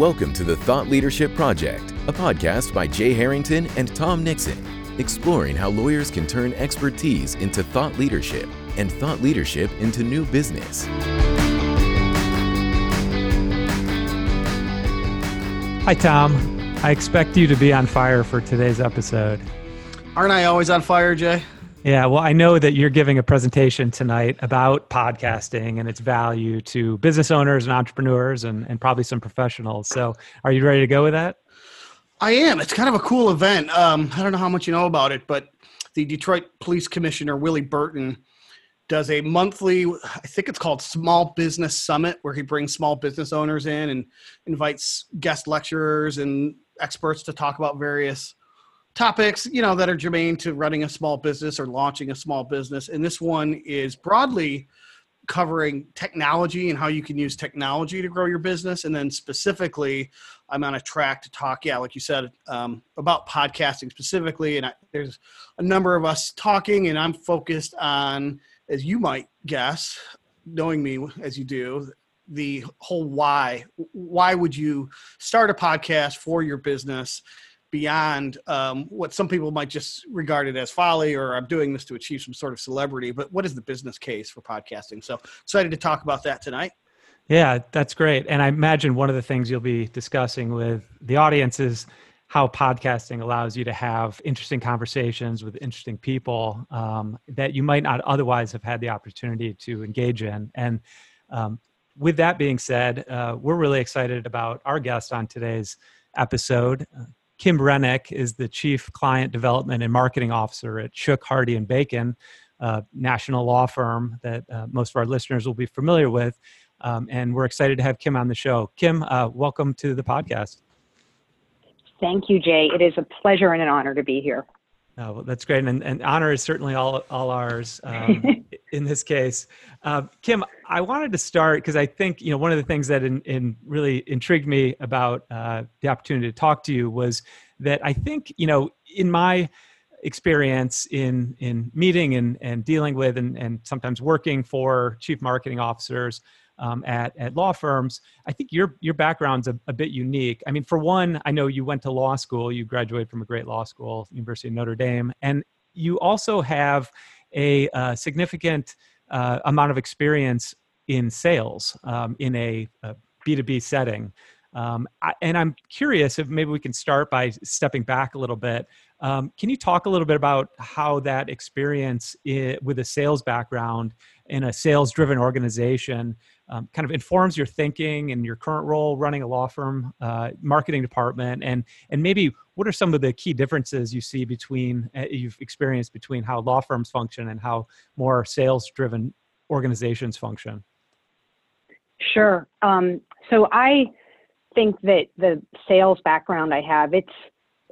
Welcome to the Thought Leadership Project, a podcast by Jay Harrington and Tom Nixon, exploring how lawyers can turn expertise into thought leadership and thought leadership into new business. Hi, Tom. I expect you to be on fire for today's episode. Aren't I always on fire, Jay? Yeah, well, I know that you're giving a presentation tonight about podcasting and its value to business owners and entrepreneurs and, and probably some professionals. So, are you ready to go with that? I am. It's kind of a cool event. Um, I don't know how much you know about it, but the Detroit Police Commissioner, Willie Burton, does a monthly, I think it's called Small Business Summit, where he brings small business owners in and invites guest lecturers and experts to talk about various topics you know that are germane to running a small business or launching a small business and this one is broadly covering technology and how you can use technology to grow your business and then specifically i'm on a track to talk yeah like you said um, about podcasting specifically and I, there's a number of us talking and i'm focused on as you might guess knowing me as you do the whole why. Why would you start a podcast for your business beyond um, what some people might just regard it as folly or I'm doing this to achieve some sort of celebrity. But what is the business case for podcasting? So excited to talk about that tonight. Yeah, that's great. And I imagine one of the things you'll be discussing with the audience is how podcasting allows you to have interesting conversations with interesting people um, that you might not otherwise have had the opportunity to engage in. And um, with that being said, uh, we're really excited about our guest on today's episode. Uh, Kim Rennick is the Chief Client Development and Marketing Officer at Shook, Hardy, and Bacon, a national law firm that uh, most of our listeners will be familiar with. Um, and we're excited to have Kim on the show. Kim, uh, welcome to the podcast. Thank you, Jay. It is a pleasure and an honor to be here. Oh, well, that's great, and, and honor is certainly all all ours um, in this case. Uh, Kim, I wanted to start because I think you know one of the things that in, in really intrigued me about uh, the opportunity to talk to you was that I think you know in my experience in in meeting and and dealing with and and sometimes working for chief marketing officers um, at at law firms. I think your your background's a, a, bit unique. I mean, for one, I know you went to law school. You graduated from a great law school, University of Notre Dame, and you also have a, a significant uh, amount of experience in sales um, in a a B2B setting. Um, I, and I'm curious if maybe we can start by stepping back a little bit. Um, can you talk a little bit about how that experience with a sales background in a sales driven organization um, kind of informs your thinking and your current role running a law firm uh, marketing department and and maybe what are some of the key differences you see between uh, you've experienced between how law firms function and how more sales driven organizations function? Sure. Um, so i think that the sales background i have it's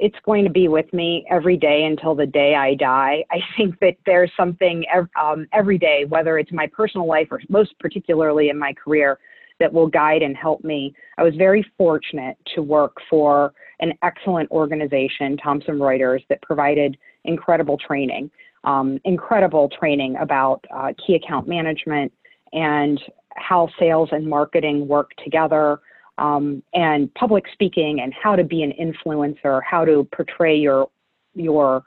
it's going to be with me every day until the day I die. I think that there's something um, every day, whether it's my personal life or most particularly in my career, that will guide and help me. I was very fortunate to work for an excellent organization, Thomson Reuters, that provided incredible training, um, incredible training about uh, key account management and how sales and marketing work together um, and public speaking and how to be an influencer, how to portray your your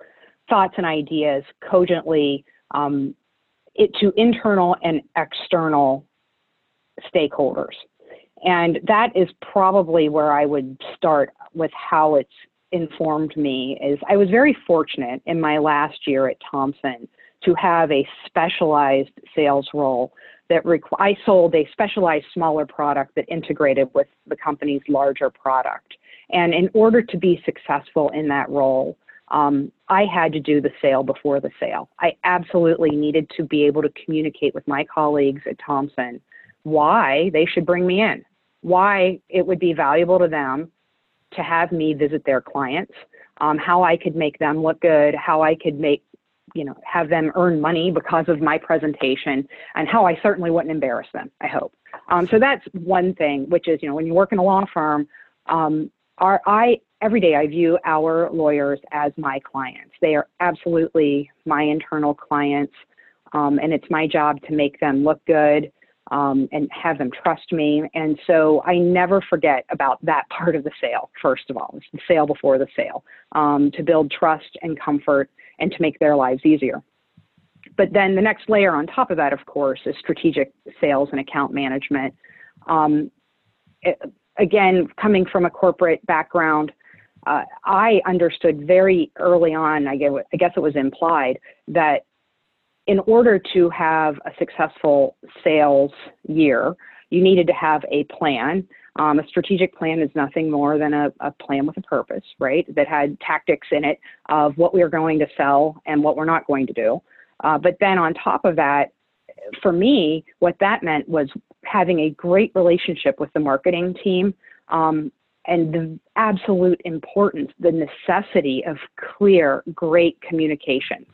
thoughts and ideas cogently um, it, to internal and external stakeholders. And that is probably where I would start with how it's informed me is I was very fortunate in my last year at Thomson to have a specialized sales role that requ- I sold a specialized smaller product that integrated with the company's larger product. And in order to be successful in that role, um, I had to do the sale before the sale. I absolutely needed to be able to communicate with my colleagues at Thomson why they should bring me in, why it would be valuable to them to have me visit their clients, um, how I could make them look good, how I could make you know, have them earn money because of my presentation and how I certainly wouldn't embarrass them, I hope. Um, so that's one thing, which is, you know, when you work in a law firm, um, our, I, every day I view our lawyers as my clients. They are absolutely my internal clients. Um, and it's my job to make them look good, um, and have them trust me. And so I never forget about that part of the sale, first of all. It's the sale before the sale um, to build trust and comfort and to make their lives easier. But then the next layer on top of that, of course, is strategic sales and account management. Um, it, again, coming from a corporate background, uh, I understood very early on, I guess it was implied, that in order to have a successful sales year, you needed to have a plan. Um, a strategic plan is nothing more than a, a, plan with a purpose, right? That had tactics in it of what we are going to sell and what we're not going to do. Uh, but then on top of that, for me, what that meant was having a great relationship with the marketing team um, and the absolute importance, the necessity of clear, great communications.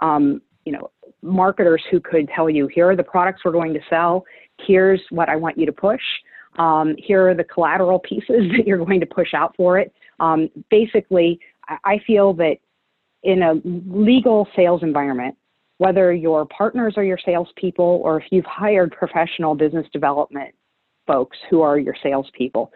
Um, you know, marketers who could tell you, here are the products we're going to sell, here's what I want you to push, um, here are the collateral pieces that you're going to push out for it. Um, basically, I feel that in a legal sales environment, whether your partners are your salespeople or if you've hired professional business development folks who are your salespeople,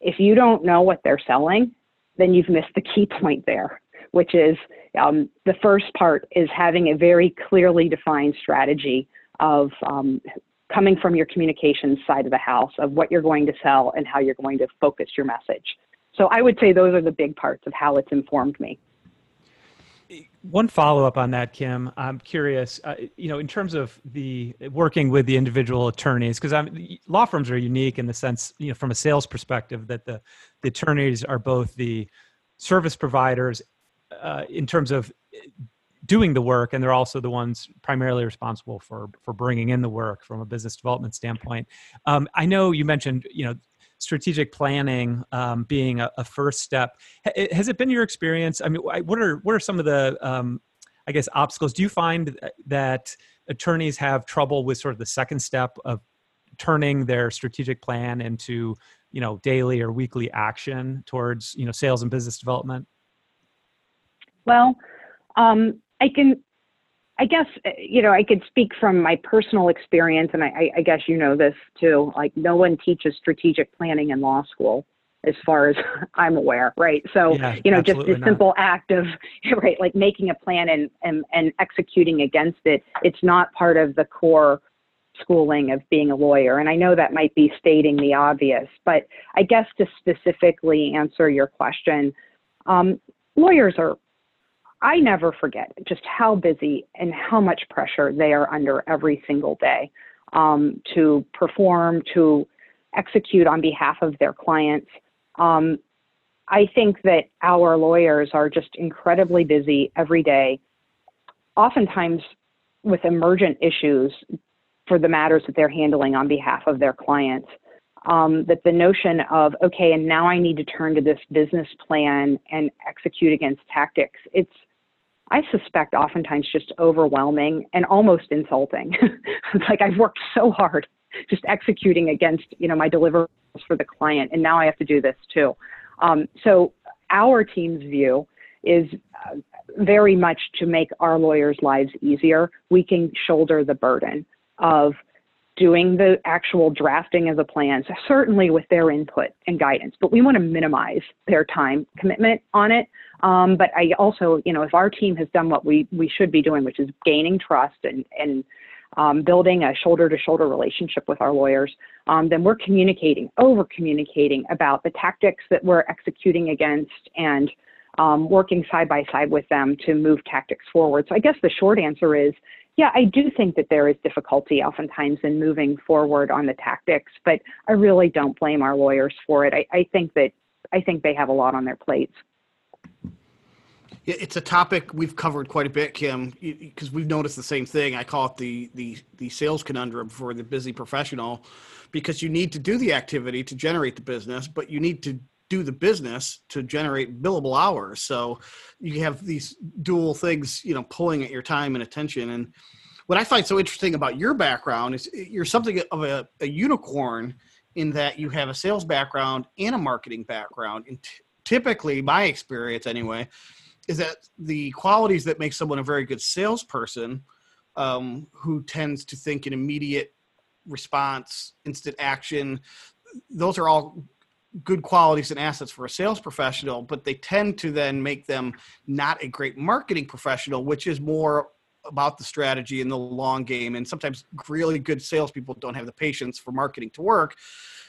if you don't know what they're selling, then you've missed the key point there, which is um, the first part is having a very clearly defined strategy of um, coming from your communications side of the house of what you're going to sell and how you're going to focus your message. So I would say those are the big parts of how it's informed me. One follow up on that, Kim. I'm curious, uh, you know, in terms of the working with the individual attorneys, because I'm law firms are unique in the sense, you know, from a sales perspective, that the, the attorneys are both the service providers uh, in terms of doing the work, and they're also the ones primarily responsible for for bringing in the work from a business development standpoint. Um, I know you mentioned, you know, strategic planning um, being a, a, first step. Has it been your experience? I mean, what are what are some of the um, I guess obstacles? Do you find that attorneys have trouble with sort of the second step of turning their strategic plan into you know daily or weekly action towards you know sales and business development? Well, um, I can I guess uh, you know I could speak from my personal experience, and I, I, guess you know this too. Like no one teaches strategic planning in law school, as far as I'm aware, right? So yeah, you know, just the simple act of right, like making a plan and, and and executing against it. It's not part of the core schooling of being a lawyer. And I know that might be stating the obvious, but I guess to specifically answer your question, um, lawyers are I never forget just how busy and how much pressure they are under every single day um, to perform, to execute on behalf of their clients. Um, I think that our lawyers are just incredibly busy every day, oftentimes with emergent issues for the matters that they're handling on behalf of their clients. Um, that the notion of, okay, and now I need to turn to this business plan and execute against tactics, it's I suspect oftentimes just overwhelming and almost insulting. it's like I've worked so hard just executing against, you know, my deliverables for the client, and now I have to do this too. Um, so our team's view is uh, very much to make our lawyers' lives easier. We can shoulder the burden of doing the actual drafting of the plans, certainly with their input and guidance, but we want to minimize their time commitment on it um, but I also, you know, if our team has done what we, we should be doing, which is gaining trust and, and um, building a shoulder to shoulder relationship with our lawyers, um, then we're communicating, over communicating about the tactics that we're executing against and um, working side by side with them to move tactics forward. So I guess the short answer is, yeah, I do think that there is difficulty oftentimes in moving forward on the tactics, but I really don't blame our lawyers for it. I, I think that I think they have a lot on their plates. It's a topic we've covered quite a bit, Kim, because we've noticed the same thing. I call it the the the sales conundrum for the busy professional, because you need to do the activity to generate the business, but you need to do the business to generate billable hours. So you have these dual things, you know, pulling at your time and attention. And what I find so interesting about your background is eh, you're something of a, a unicorn in that you have a sales background and a marketing background. And t- typically, my experience anyway, is that the qualities that make someone a very good salesperson um, who tends to think in immediate response, instant action. Those are all good qualities and assets for a sales professional, but they tend to then make them not a great marketing professional, which is more about the strategy and the long game. And sometimes really good salespeople don't have the patience for marketing to work.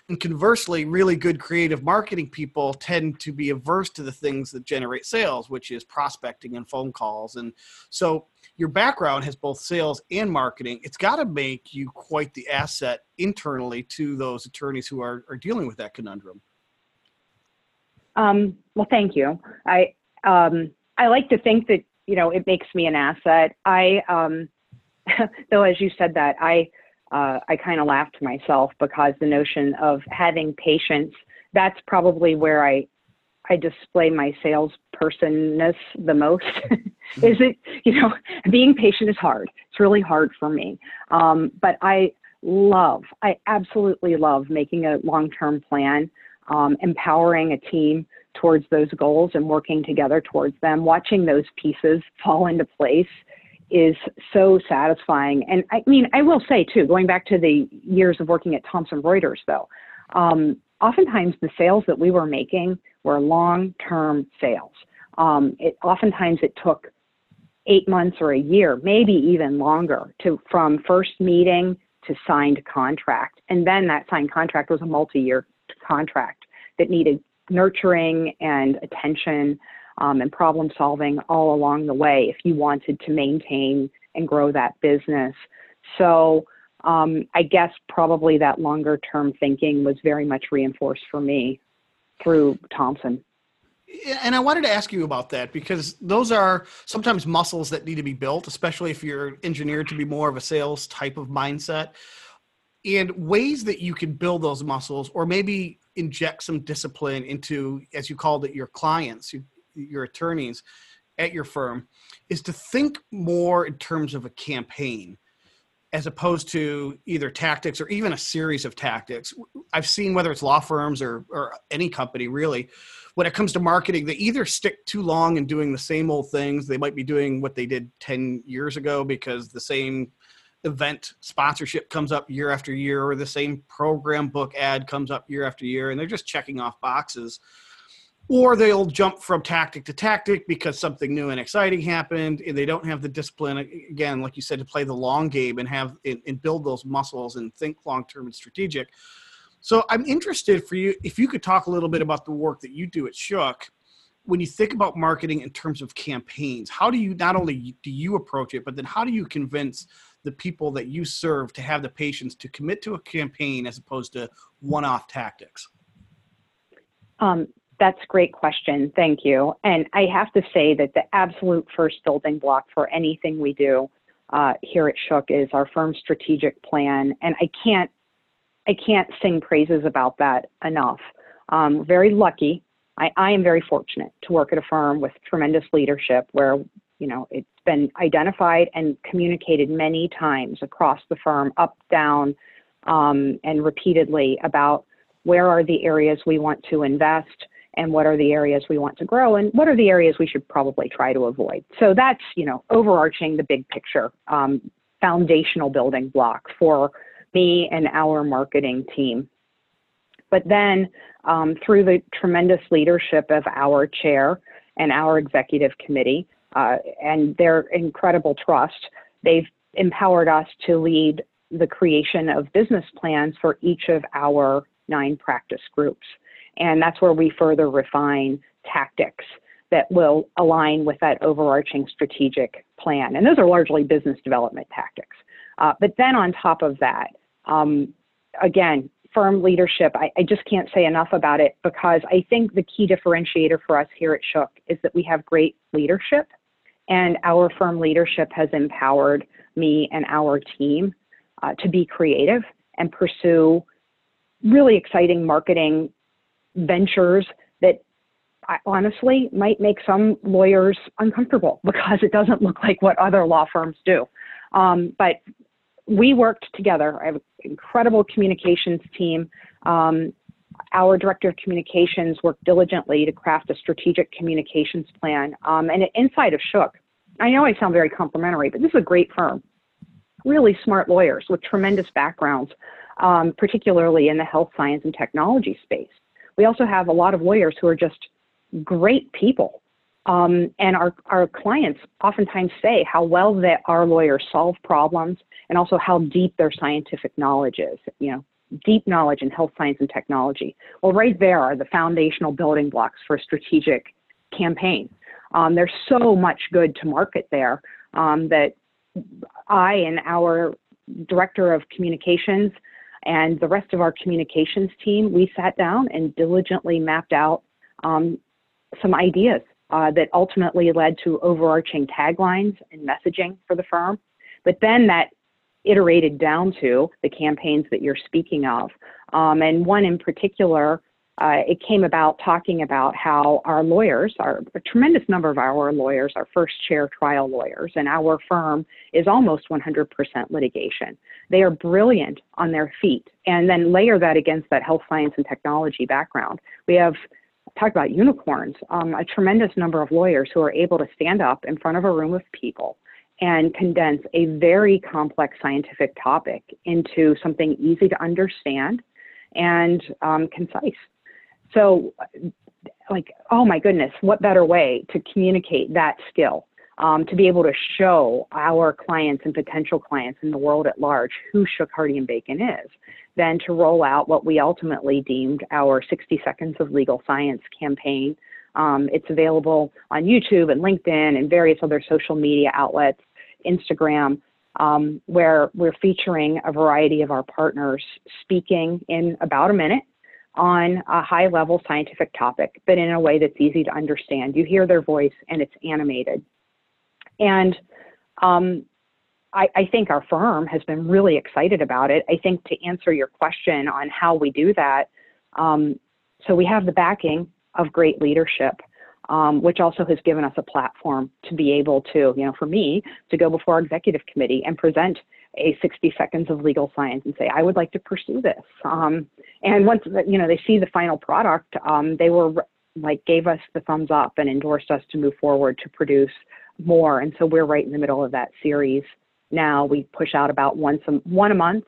And conversely, really good creative marketing people tend to be averse to the things that generate sales, which is prospecting and phone calls. And so your background has both sales and marketing. It's got to make you quite the asset internally to those attorneys who are, are dealing with that conundrum. Um, well, thank you. I um, I like to think that you know it makes me an asset. I um, though, as you said that, I uh, I kind of laughed to myself because the notion of having patience, that's probably where I, I display my salespersonness the most. is it, you know, being patient is hard. It's really hard for me. Um, but I love, I absolutely love making a long-term plan, um, empowering a team towards those goals and working together towards them, watching those pieces fall into place is so satisfying. And I mean, I will say too, going back to the years of working at Thomson Reuters, though, um, oftentimes the sales that we were making were long-term sales. Um, it oftentimes it took eight months or a year, maybe even longer, to from first meeting to signed contract, and then that signed contract was a multi-year contract that needed nurturing and attention um, and problem solving all along the way if you wanted to maintain and grow that business. So um, I guess probably that longer term thinking was very much reinforced for me through Thomson. And I wanted to ask you about that because those are sometimes muscles that need to be built, especially if you're engineered to be more of a sales type of mindset. And ways that you can build those muscles, or maybe inject some discipline into, as you called it, your clients. You your attorneys at your firm is to think more in terms of a campaign as opposed to either tactics or even a series of tactics. I've seen whether it's law firms or, or any company really, when it comes to marketing, they either stick too long in doing the same old things. They might be doing what they did 10 years ago because the same event sponsorship comes up year after year or the same program book ad comes up year after year and they're just checking off boxes or they'll jump from tactic to tactic because something new and exciting happened and they don't have the discipline again like you said to play the long game and have and, build those muscles and think long term and strategic. So i'm interested for you if you could talk a little bit about the work that you do at shook. When you think about marketing in terms of campaigns how do you not only do you approach it but then how do you convince the people that you serve to have the patience to commit to a campaign as opposed to one-off tactics? Um, that's a great question. Thank you. And I have to say that the absolute first building block for anything we do uh, here at Shook is our firm's strategic plan. And I can't, I can't sing praises about that enough. Um, very lucky. I, I am very fortunate to work at a firm with tremendous leadership where, you know, it's been identified and communicated many times across the firm, up, down, um, and repeatedly about where are the areas we want to invest, and what are the areas we want to grow and what are the areas we should probably try to avoid. So that's, you know, overarching the big picture, um, foundational building block for me and our marketing team. But then um, through the tremendous leadership of our chair and our executive committee uh, and their incredible trust, they've empowered us to lead the creation of business plans for each of our nine practice groups. And that's where we further refine tactics that will align with that overarching strategic plan. And those are largely business development tactics. Uh, but then on top of that, um, again, firm leadership, I, I, just can't say enough about it because I think the key differentiator for us here at Shook is that we have great leadership and our firm leadership has empowered me and our team uh, to be creative and pursue really exciting marketing ventures that I honestly might make some lawyers uncomfortable because it doesn't look like what other law firms do. Um, but we worked together. I have an incredible communications team. Um, our director of communications worked diligently to craft a strategic communications plan. Um, and inside of Shook, I know I sound very complimentary, but this is a great firm. really smart lawyers with tremendous backgrounds, um, particularly in the health science and technology space. We also have a lot of lawyers who are just great people. Um, and our, our clients oftentimes say how well that our lawyers solve problems and also how deep their scientific knowledge is, you know, deep knowledge in health science and technology. Well, right there are the foundational building blocks for a strategic campaign. Um, there's so much good to market there um, that I and our director of communications and the rest of our communications team, we sat down and diligently mapped out um, some ideas uh, that ultimately led to overarching taglines and messaging for the firm. But then that iterated down to the campaigns that you're speaking of. Um, and one in particular, uh, it came about talking about how our lawyers, our, a tremendous number of our lawyers are first chair trial lawyers, and our firm is almost 100% litigation. They are brilliant on their feet. And then layer that against that health science and technology background. We have talk about unicorns, um, a tremendous number of lawyers who are able to stand up in front of a room of people and condense a very complex scientific topic into something easy to understand and um, concise. So, like, oh my goodness, what better way to communicate that skill? Um, to be able to show our clients and potential clients in the world at large who Shook Hardy and Bacon is, than to roll out what we ultimately deemed our 60 Seconds of Legal Science campaign. Um, it's available on YouTube and LinkedIn and various other social media outlets, Instagram, um, where we're featuring a variety of our partners speaking in about a minute on a high level scientific topic, but in a way that's easy to understand. You hear their voice and it's animated. And um, I, I, think our firm has been really excited about it. I think to answer your question on how we do that, um, so we have the backing of great leadership. Um, which also has given us a platform to be able to, you know, for me to go before our executive committee and present a 60 seconds of legal science and say, I would like to pursue this. Um, and once, you know, they see the final product, um, they were like, gave us the thumbs up and endorsed us to move forward to produce more. And so we're right in the middle of that series now. We push out about once a, one a month.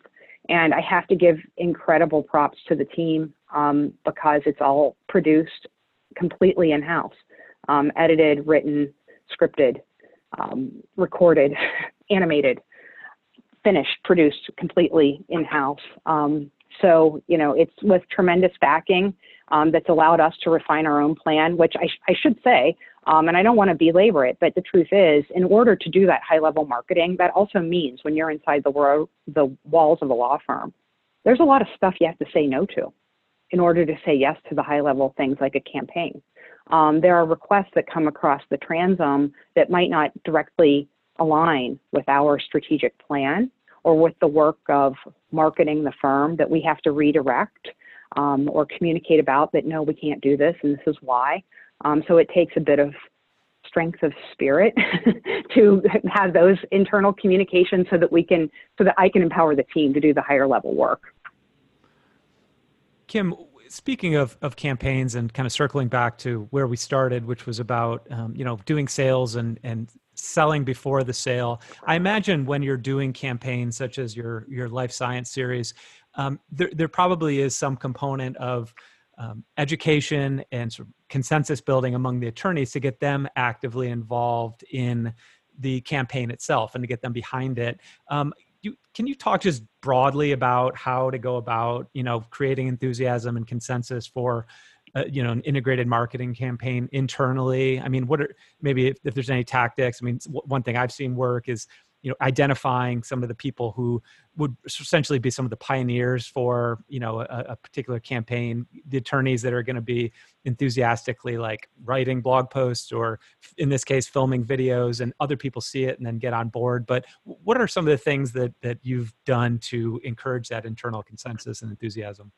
And I have to give incredible props to the team um, because it's all produced completely in house, um, edited, written, scripted, um, recorded, animated finished, produced completely in house. Um, so, you know, it's with tremendous backing um, that's allowed us to refine our own plan, which I, sh- I should say, um, and I don't want to belabor it, but the truth is, in order to do that high level marketing, that also means when you're inside the, the walls of a law firm, there's a lot of stuff you have to say no to in order to say yes to the high level things like a campaign. Um, there are requests that come across the transom that might not directly align with our strategic plan or with the work of marketing the firm that we have to redirect um, or communicate about that no, we can't do this and this is why. Um, so it takes a bit of strength of spirit to have those internal communications so that we can so that I can empower the team to do the higher level work. Kim, speaking of, of campaigns and kind of circling back to where we started, which was about um, you know doing sales and and selling before the sale. I imagine when you're doing campaigns such as your your life science series, um, there there probably is some component of um, education and sort of consensus building among the attorneys to get them actively involved in the campaign itself and to get them behind it. Um, you, can you talk just broadly about how to go about you know creating enthusiasm and consensus for uh, you know an integrated marketing campaign internally? I mean what are maybe if, if there's any tactics i mean one thing i've seen work is you know identifying some of the people who would essentially be some of the pioneers for you know a, a particular campaign the attorneys that are going to be enthusiastically like writing blog posts or in this case filming videos and other people see it and then get on board. But what are some of the things that that you've done to encourage that internal consensus and enthusiasm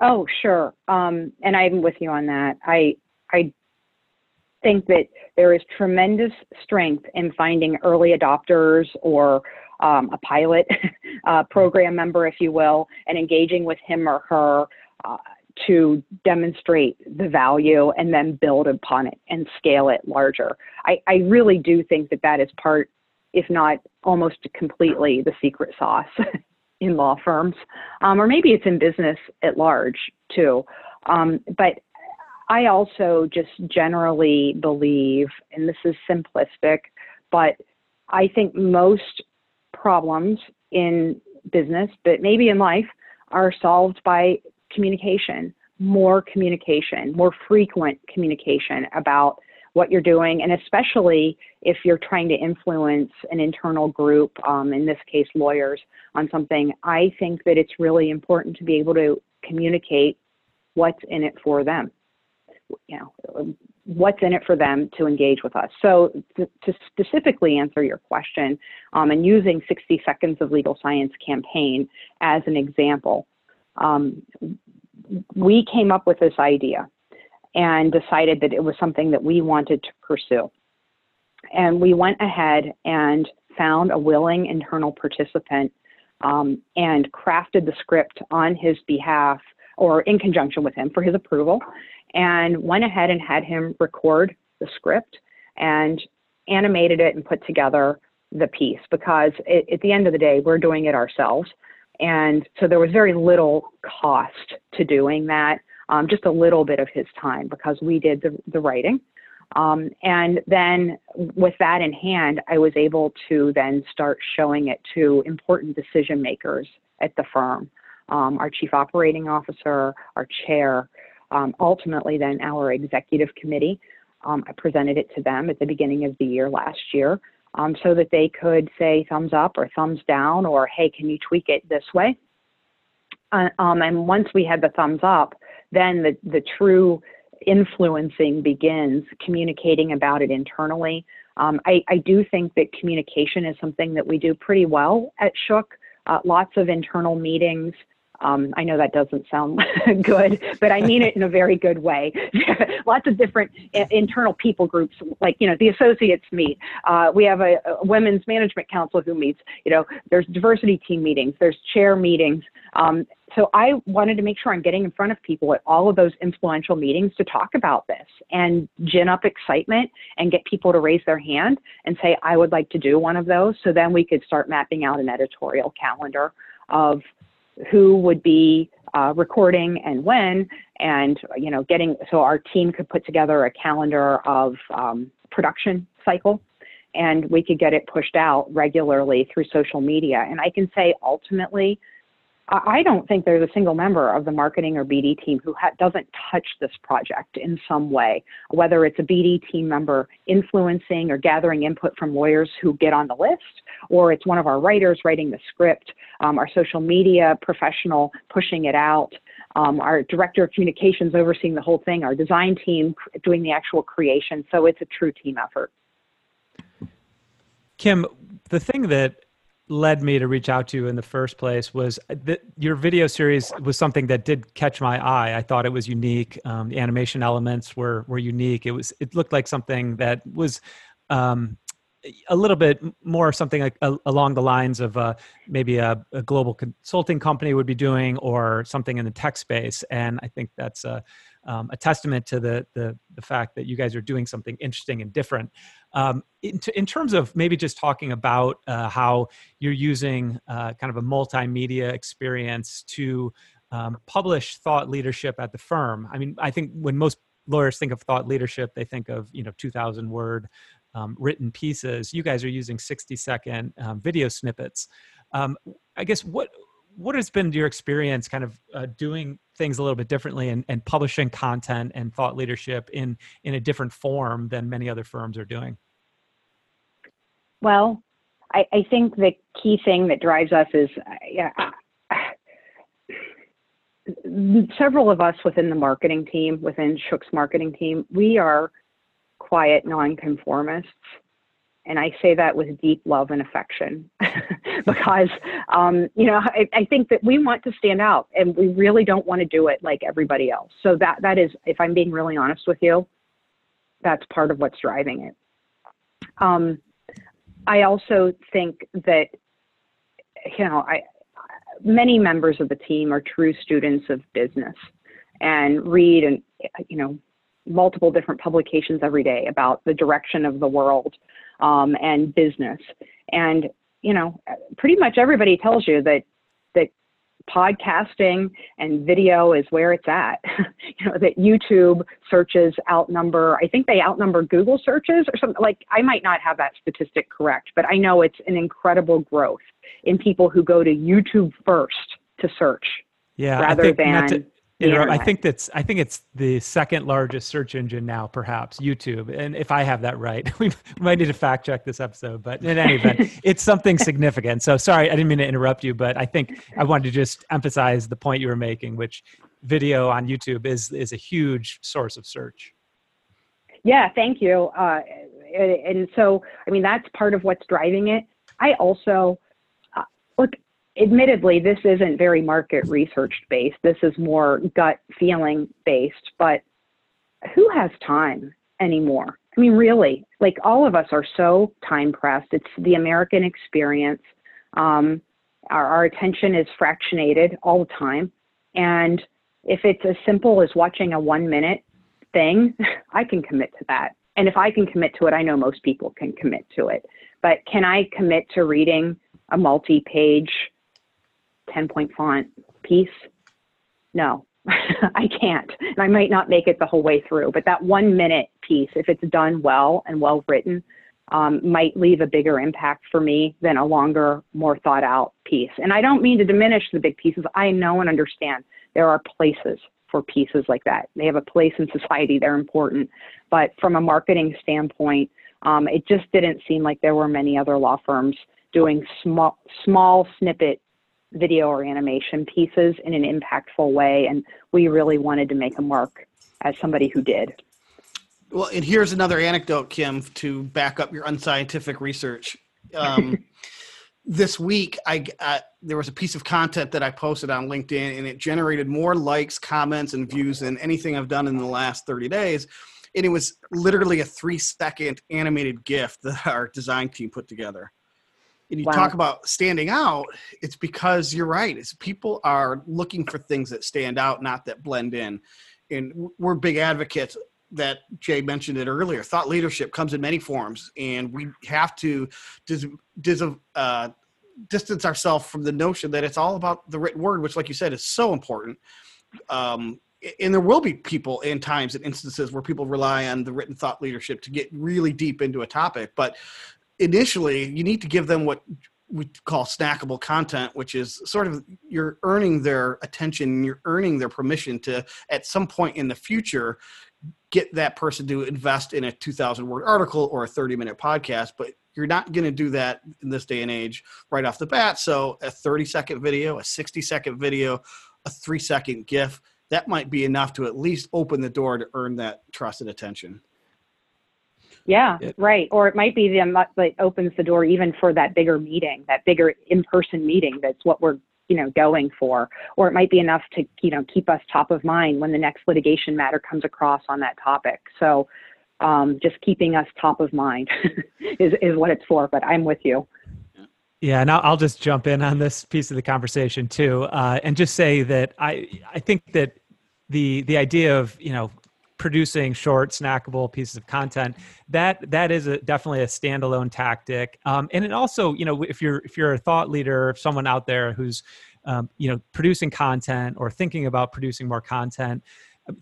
Oh, sure. Um, and I'm with you on that. I I think that there is tremendous strength in finding early adopters or um, a pilot uh, program member, if you will, and engaging with him or her uh, to demonstrate the value and then build upon it and scale it larger. I, I really do think that that is part if not almost completely, the secret sauce in law firms, um, or maybe it's in business at large too. Um, but I also just generally believe, and this is simplistic, but I think most problems in business, but maybe in life, are solved by communication, more communication, more frequent communication about what you're doing, and especially if you're trying to influence an internal group, um, in this case, lawyers, on something, I think that it's really important to be able to communicate what's in it for them. You know, what's in it for them to engage with us. So, to, to specifically answer your question, um, and using 60 Seconds of Legal Science campaign as an example, um, we came up with this idea and decided that it was something that we wanted to pursue. And we went ahead and found a willing internal participant um, and crafted the script on his behalf or in conjunction with him for his approval and went ahead and had him record the script and animated it and put together the piece because it, at the end of the day, we're doing it ourselves. And so there was very little cost to doing that, um, just a little bit of his time because we did the, the writing. Um, and then with that in hand, I was able to then start showing it to important decision makers at the firm, um, our chief operating officer, our chair, um, ultimately then our executive committee. Um, I presented it to them at the beginning of the year last year um, so that they could say thumbs up or thumbs down or, hey, can you tweak it this way? Uh, um, and once we had the thumbs up, then the, the true influencing begins, communicating about it internally. Um, I, I, do think that communication is something that we do pretty well at Shook. Uh, lots of internal meetings, um, I know that doesn't sound good, but I mean it in a very good way. Lots of different I- internal people groups, like, you know, the associates meet. Uh, we have a, a, women's management council who meets, you know, there's diversity team meetings, there's chair meetings. Um, so I wanted to make sure I'm getting in front of people at all of those influential meetings to talk about this and gin up excitement and get people to raise their hand and say, I would like to do one of those. So then we could start mapping out an editorial calendar of who would be uh, recording and when, and you know, getting so our team could put together a calendar of um, production cycle, and we could get it pushed out regularly through social media. And I can say ultimately, I don't think there's a single member of the marketing or BD team who ha- doesn't touch this project in some way, whether it's a BD team member influencing or gathering input from lawyers who get on the list, or it's one of our writers writing the script, um, our social media professional pushing it out, um, our director of communications overseeing the whole thing, our design team doing the actual creation. So it's a true team effort. Kim, the thing that led me to reach out to you in the first place was that your video series was something that did catch my eye. I thought it was unique. Um, the animation elements were were unique. It was it looked like something that was um, a little bit more something like uh, along the lines of uh, maybe a, a, global consulting company would be doing or something in the tech space and i think that's a, um, a testament to the, the, the fact that you guys are doing something interesting and different um, in, t- in, terms of maybe just talking about uh, how you're using uh, kind of a multimedia experience to um, publish thought leadership at the firm i mean i think when most lawyers think of thought leadership they think of you know 2000 word um, written pieces. You guys are using 60 second um, video snippets. Um, I guess what what has been your experience kind of uh, doing things a little bit differently and, and publishing content and thought leadership in in a different form than many other firms are doing? Well, I, I think the key thing that drives us is uh, several of us within the marketing team, within Shook's marketing team, we are quiet nonconformists. And I say that with deep love and affection because, um, you know, I, I, think that we want to stand out and we really don't want to do it like everybody else. So that, that is, if I'm being really honest with you, that's part of what's driving it. Um, I also think that, you know, I, many members of the team are true students of business and read and, you know, multiple different publications every day about the direction of the world um, and business. And, you know, pretty much everybody tells you that that podcasting and video is where it's at. you know, that YouTube searches outnumber, I think they outnumber Google searches or something like I might not have that statistic correct, but I know it's an incredible growth in people who go to YouTube first to search. Yeah, rather than to, I think that's I think it's the second largest search engine now, perhaps YouTube. And if I have that right, we might need to fact check this episode. But in any event, it's something significant. So sorry, I didn't mean to interrupt you, but I think I wanted to just emphasize the point you were making, which video on YouTube is is a huge source of search. Yeah, thank you. Uh, and so, I mean, that's part of what's driving it. I also uh, look admittedly, this isn't very market research based. This is more gut feeling based. But who has time anymore? I mean, really, like all of us are so time pressed. It's the American experience. Um, our, our attention is fractionated all the time. And if it's as simple as watching a one minute thing, I can commit to that. And if I can commit to it, I know most people can commit to it. But can I commit to reading a multi page 10 point font piece? No, I can't. And I might not make it the whole way through, but that one minute piece, if it's done well and well written, um, might leave a bigger impact for me than a longer, more thought out piece. And I don't mean to diminish the big pieces. I know and understand there are places for pieces like that. They have a place in society, they're important. But from a marketing standpoint, um, it just didn't seem like there were many other law firms doing small, small snippet video or animation pieces in an impactful way. And we really wanted to make a mark as somebody who did. Well, and here's another anecdote, Kim, to back up your unscientific research. Um, this week, I uh, there was a piece of content that I posted on LinkedIn, and it generated more likes, comments, and views than anything I've done in the last 30 days. And it was literally a three second animated GIF that our design team put together and you wow. talk about standing out it's because you're right it's people are looking for things that stand out not that blend in and we're big advocates that jay mentioned it earlier thought leadership comes in many forms and we have to dis, dis, uh, distance ourselves from the notion that it's all about the written word which like you said is so important um, and there will be people in times and instances where people rely on the written thought leadership to get really deep into a topic but initially you need to give them what we call snackable content, which is sort of you're earning their attention, you're earning their permission to, at some point in the future, get that person to invest in a 2,000 word article or a 30 minute podcast. But you're not going to do that in this day and age right off the bat. So a 30 second video, a 60 second video, a three second GIF, that might be enough to at least open the door to earn that trusted attention. Yeah, it, right. Or it might be the that opens the door even for that bigger meeting, that bigger in-person meeting. That's what we're you know going for. Or it might be enough to you know keep us top of mind when the next litigation matter comes across on that topic. So um, just keeping us top of mind is is what it's for. But I'm with you. Yeah, and I'll, I'll just jump in on this piece of the conversation too, uh, and just say that I I think that the the idea of you know producing short snackable pieces of content that that is a, definitely a standalone tactic. Um, and it also you know if you're if you're a thought leader someone out there who's um, you know producing content or thinking about producing more content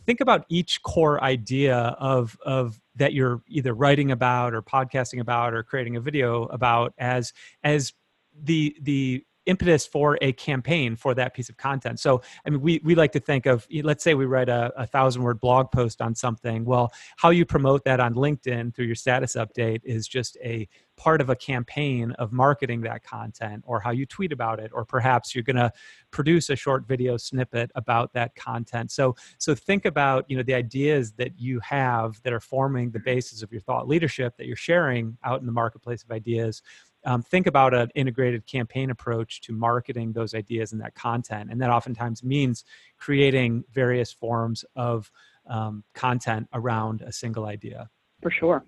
think about each core idea of of that you're either writing about or podcasting about or creating a video about as as the the impetus for a campaign for that piece of content. So, I mean, we, we like to think of, let's say we write a, a thousand word blog post on something. Well, how you promote that on LinkedIn through your status update is just a part of a campaign of marketing that content or how you tweet about it or perhaps you're going to produce a short video snippet about that content so so think about you know the ideas that you have that are forming the basis of your thought leadership that you're sharing out in the marketplace of ideas um, think about an integrated campaign approach to marketing those ideas and that content. And that oftentimes means creating various forms of um, content around a single idea. For sure.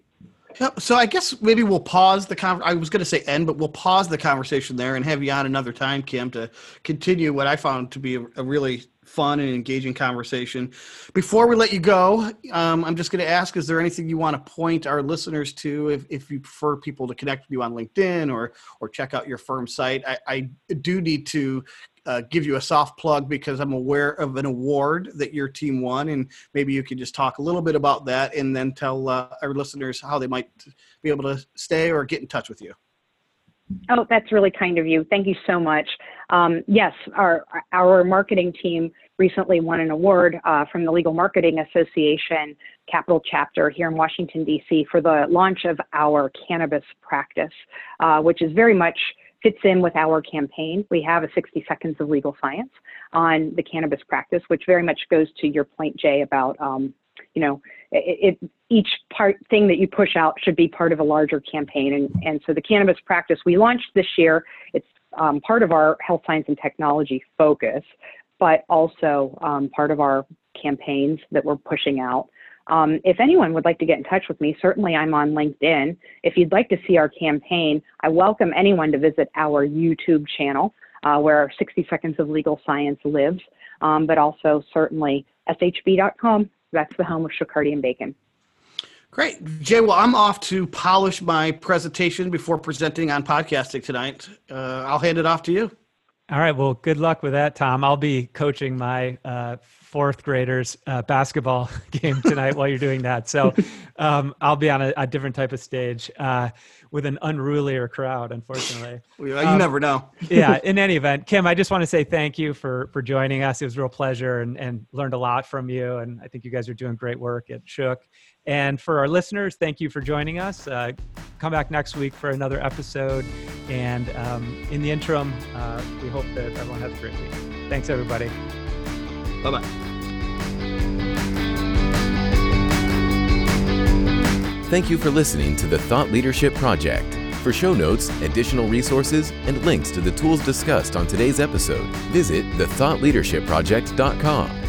So I guess maybe we'll pause the con- I was going to say end, but we'll pause the conversation there and have you on another time, Kim, to continue what I found to be a, a really fun and engaging conversation. Before we let you go, um, I'm just going to ask: Is there anything you want to point our listeners to, if, if you prefer people to connect with you on LinkedIn or or check out your firm site? I, I do need to uh, give you a soft plug because I'm aware of an award that your team won, and maybe you could just talk a little bit about that, and then tell uh, our listeners how they might be able to stay or get in touch with you. Oh, that's really kind of you. Thank you so much. Um, yes, our our marketing team recently won an award uh, from the Legal Marketing Association Capital Chapter here in Washington D.C. for the launch of our cannabis practice, uh, which is very much fits in with our campaign. We have a 60 seconds of legal science on the cannabis practice, which very much goes to your point, Jay, about um, you know, it, it, each part thing that you push out should be part of a larger campaign. And, and so the cannabis practice we launched this year, it's um, part of our health science and technology focus, but also um, part of our campaigns that we're pushing out. Um, if anyone would like to get in touch with me, certainly I'm on LinkedIn. If you'd like to see our campaign, I welcome anyone to visit our YouTube channel uh, where 60 Seconds of Legal Science lives, um, but also certainly shb.com. That's the home of Shook, Hardy and Bacon. Great. Jay, well, I'm off to polish my presentation before presenting on podcasting tonight. Uh, I'll hand it off to you. All right. Well, good luck with that, Tom. I'll be coaching my uh, fourth graders uh, basketball game tonight while you're doing that. So um, I'll be on a, a, different type of stage uh, with an unrulier crowd, unfortunately. you um, never know. yeah. In any event, Kim, I just want to say thank you for for joining us. It was a real pleasure and, and learned a lot from you. And I think you guys are doing great work at Shook. And for our listeners, thank you for joining us. Uh, come back next week for another episode. And um, in the interim, uh, we hope that everyone has a great week. Thanks, everybody. Bye bye. Thank you for listening to the Thought Leadership Project. For show notes, additional resources, and links to the tools discussed on today's episode, visit thethoughtleadershipproject.com.